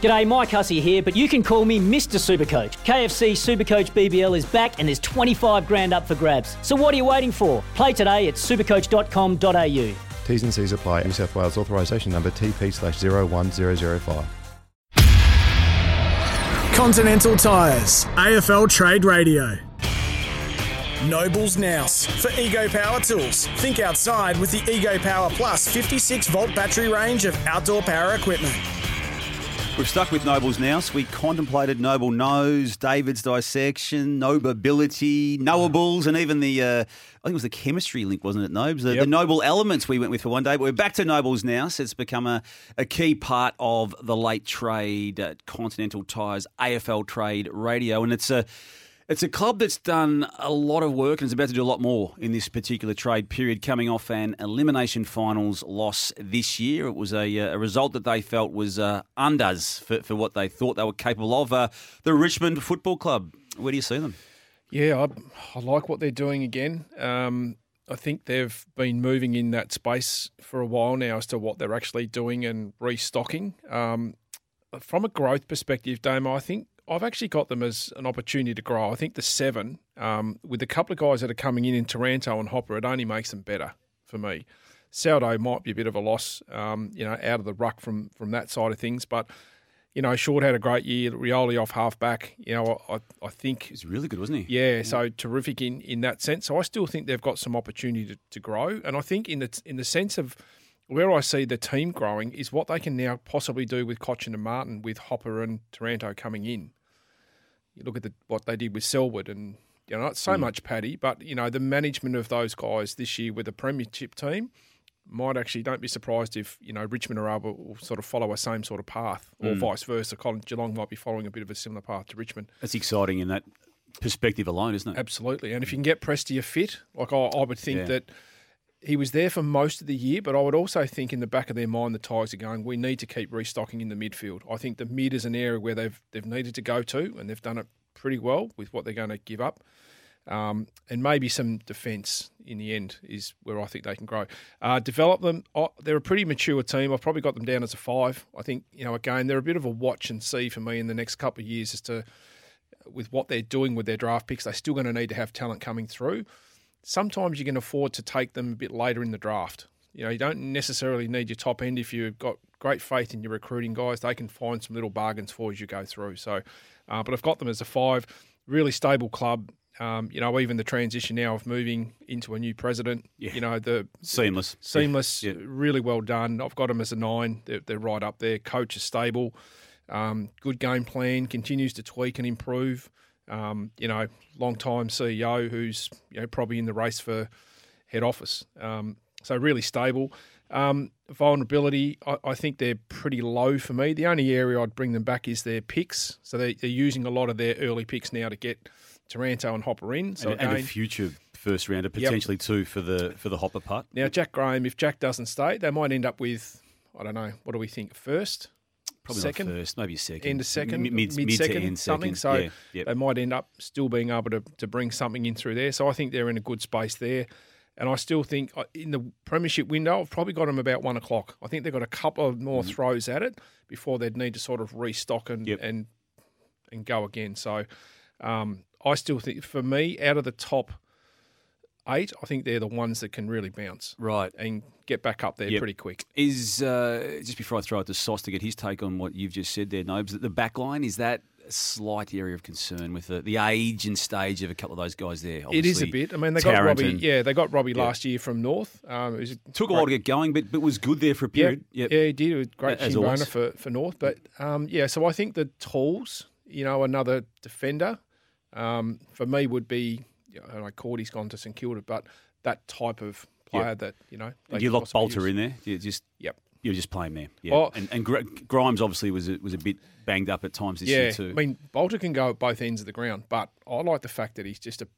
G'day, Mike Hussey here, but you can call me Mr. Supercoach. KFC Supercoach BBL is back and there's 25 grand up for grabs. So what are you waiting for? Play today at supercoach.com.au. T's and C's apply. New South Wales authorisation number TP slash 01005. Continental Tires, AFL Trade Radio. Nobles Nouse for Ego Power Tools. Think outside with the Ego Power Plus 56 volt battery range of outdoor power equipment. We've stuck with Nobles now. So we contemplated Noble Nose, David's dissection, Knowability, Knowables, and even the, uh, I think it was the chemistry link, wasn't it, Nobes? The, Yep. the Noble Elements we went with for one day. But we're back to Nobles now. So it's become a, a key part of the late trade at Continental Tires AFL Trade Radio. And it's a. It's a club that's done a lot of work and is about to do a lot more in this particular trade period, coming off an elimination finals loss this year. It was a, uh, a result that they felt was uh, for, for what they thought they were capable of. Uh, the Richmond Football Club, where do you see them? Yeah, I, I like what they're doing again. Um, I think they've been moving in that space for a while now as to what they're actually doing and restocking. Um, from a growth perspective, Damo, I think I've actually got them as an opportunity to grow. I think the seven, um, with a couple of guys that are coming in in Taranto and Hopper, it only makes them better for me. Soldo might be a bit of a loss, um, you know, out of the ruck from from that side of things, but. You know, Short had a great year. Rioli off half back. You know, I, I think He's really good, wasn't he? yeah, so terrific in, in that sense. So I still think they've got some opportunity to, to grow, and I think in the in the sense of where I see the team growing is what they can now possibly do with Cotchin and Martin, with Hopper and Taranto coming in. You look at the, what they did with Selwood, and you know not so mm. much Paddy, but you know the management of those guys this year with the premiership team might actually don't be surprised if you know Richmond or able will sort of follow a same sort of path, or mm. vice versa. Colin Geelong might be following a bit of a similar path to Richmond. That's exciting in that perspective alone, isn't it? Absolutely. And if you can get Prestia fit, like I, I would think Yeah. that he was there for most of the year, but I would also think in the back of their mind the Tigers are going, we need to keep restocking in the midfield. I think the mid is an area where they've they've needed to go to, and they've done it pretty well with what they're going to give up. Um, and maybe some defence in the end is where I think they can grow. Uh, develop them. Oh, they're a pretty mature team. I've probably got them down as a five. I think you know again they're a bit of a watch and see for me in the next couple of years as to with what they're doing with their draft picks. They're still going to need to have talent coming through. Sometimes you can afford to take them a bit later in the draft. You know, you don't necessarily need your top end if you've got great faith in your recruiting guys. They can find some little bargains for as you go through. So, uh, but I've got them as a five. Really stable club. Um, you know, even the transition now of moving into a new president. Yeah. You know, the Seamless. seamless, Yeah. really well done. I've got them as a nine. They're, they're right up there. Coach is stable, um, good game plan, continues to tweak and improve. Um, you know, long time CEO who's you know probably in the race for head office. Um, so really stable. Um, vulnerability, I, I think they're pretty low for me. The only area I'd bring them back is their picks. So they, they're using a lot of their early picks now to get Taranto and Hopper in. So and, and a future first rounder, potentially two for the for the Hopper part. now, Jack Graham, if Jack doesn't stay, they might end up with, I don't know, what do we think? First? Probably second? first, maybe second. End of second? mid, mid, mid second, end something. second. So yeah, yep. they might end up still being able to, to bring something in through there. So I think they're in a good space there. And I still think uh, in the premiership window, I've probably got them about one o'clock. I think they've got a couple of more throws at it before they'd need to sort of restock and Yep. and and go again. So um, I still think, for me, out of the top eight, I think they're the ones that can really bounce right. and get back up there Yep. pretty quick. Is uh, just before I throw it to Sauce to get his take on what you've just said there, Nobes, the back line is that a slight area of concern with the, the age and stage of a couple of those guys there. It is a bit. I mean, they got Robbie. and- Yeah, they got Robbie Yeah. last year from North. Um, it was Took a while to get going, but but was good there for a Yeah, period. Yep. yeah, he did. It was great As always. for, for North. But um, yeah, so I think the tools, you know, another defender um, for me would be, you know, I don't know, Cordy's gone to St Kilda, but that type of player Yeah. that, you know. Do you lock Balta use. in there? Do you just Yep. You were just playing there, yeah. Oh. and and Grimes obviously was a, was a bit banged up at times this yeah, year too. I mean, Balta can go at both ends of the ground, but I like the fact that he's just a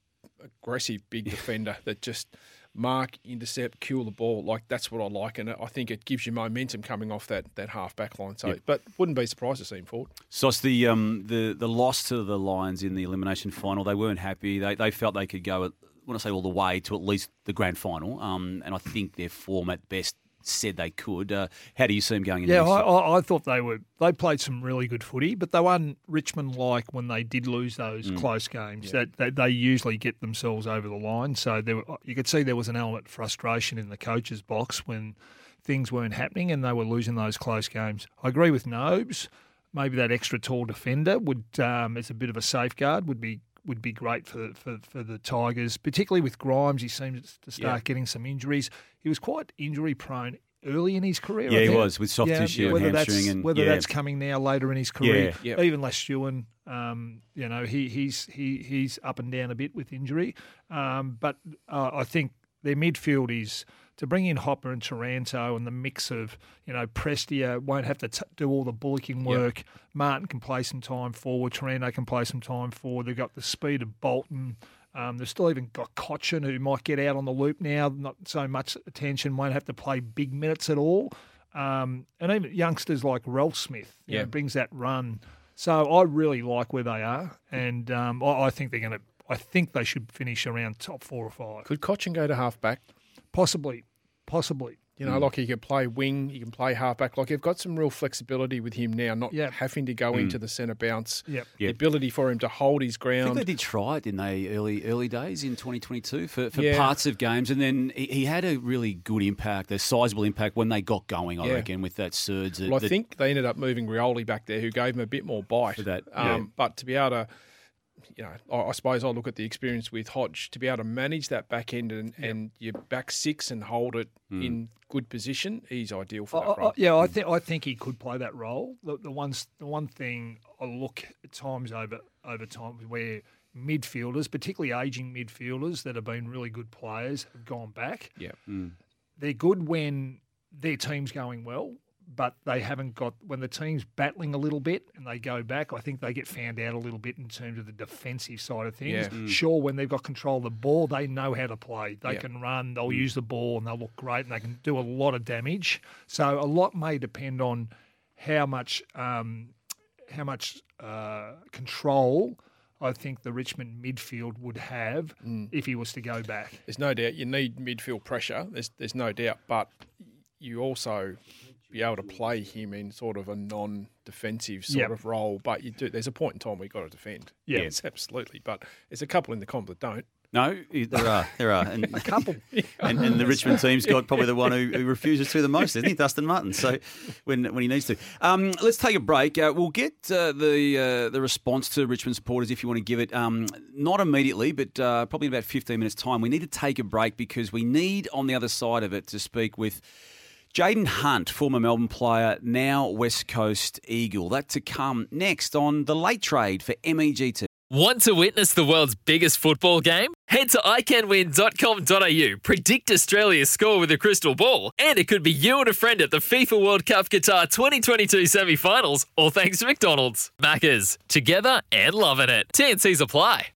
aggressive big defender that just mark, intercept, kill the ball. Like that's what I like, and I think it gives you momentum coming off that that half back line. So, but wouldn't be surprised to see him forward. So it's the um the the loss to the Lions in the elimination final. They weren't happy. They they felt they could go. At, when I say all the way to at least the grand final, um, and I think their form at best said they could. Uh, how do you see them going? Yeah, I. I, I thought they were. They played some really good footy, but they weren't Richmond like when they did lose those Mm. close games. That they, they usually get themselves over the line. So there, were, you could see there was an element of frustration in the coach's box when things weren't happening and they were losing those close games. I agree with Nobes. Maybe that extra tall defender would, um, as a bit of a safeguard, would be would be great for, for for the Tigers, particularly with Grimes. He seems to start Yeah. getting some injuries. He was quite injury prone early in his career. I Yeah, he was, with soft tissue and whether that's, hamstring and- whether yeah. that's coming now later in his career. Yeah. Yep. Even Vlastuin, um, you know, he he's he he's up and down a bit with injury. Um, but uh, I think their midfield is to bring in Hopper and Taranto and the mix of you know Prestia won't have to t- do all the bullocking work. Martin can play some time forward. Taranto can play some time forward. They've got the speed of Bolton. Um, they've still even got Cotchin, who might get out on the loop now, not so much attention, won't have to play big minutes at all. Um, and even youngsters like Ralph Smith, you know, brings that run. So I really like where they are, and um, I, I think they're going to. I think they should finish around top four or five, Could Cotchin go to half back? Possibly, possibly. You know, like he can play wing, he can play halfback. Like you've got some real flexibility with him now, not Yep. having to go into the centre bounce. Yep. The Yep. ability for him to hold his ground. I think ground. they did try it, didn't they, early early days in 2022 for, for Yeah. parts of games, and then he, he had a really good impact, a sizable impact when they got going. I Yeah. reckon with that surge. That, Well, I that- think they ended up moving Rioli back there, who gave him a bit more bite. For that, um, yeah. But to be able to, you know, I, I suppose I look at the experience with Hodge to be able to manage that back end and, and your back six and hold it Hmm. in good position. He's ideal for I- that I- role. yeah, I think I think he could play that role. The, the one the one thing I look at times over over time where midfielders, particularly aging midfielders that have been really good players, have gone back. Yeah. They're good when their team's going well, but they haven't got when the team's battling a little bit and they go back. I think they get found out a little bit in terms of the defensive side of things. Yeah. Sure, when they've got control of the ball, they know how to play. They Yeah. can run, they'll use the ball, and they'll look great, and they can do a lot of damage. So a lot may depend on how much um, how much uh, control. I think the Richmond midfield would have if he was to go back. There's no doubt you need midfield pressure. There's there's no doubt, but you also be able to play him in sort of a non-defensive sort Yep. of role. But you do. There's a point in time where you've got to defend. Yeah. Yes, absolutely. But there's a couple in the comp that don't. no, there are there are, and, A couple. and, and the Richmond team's got probably the one who, who refuses to the most, isn't he, Dustin Martin? So when when he needs to. Um, let's take a break. Uh, we'll get uh, the uh, the response to Richmond supporters if you want to give it. Um, not immediately, but uh, probably in about fifteen minutes' time. We need to take a break because we need on the other side of it to speak with. Jayden Hunt, former Melbourne player, now West Coast Eagle. That to come next on the late trade for MEGT. Want to witness the world's biggest football game? Head to iCanWin.com.au, predict Australia's score with a crystal ball, and it could be you and a friend at the FIFA World Cup Qatar 2022 semi finals, all thanks to McDonald's. Maccas, together and loving it. TNCs apply.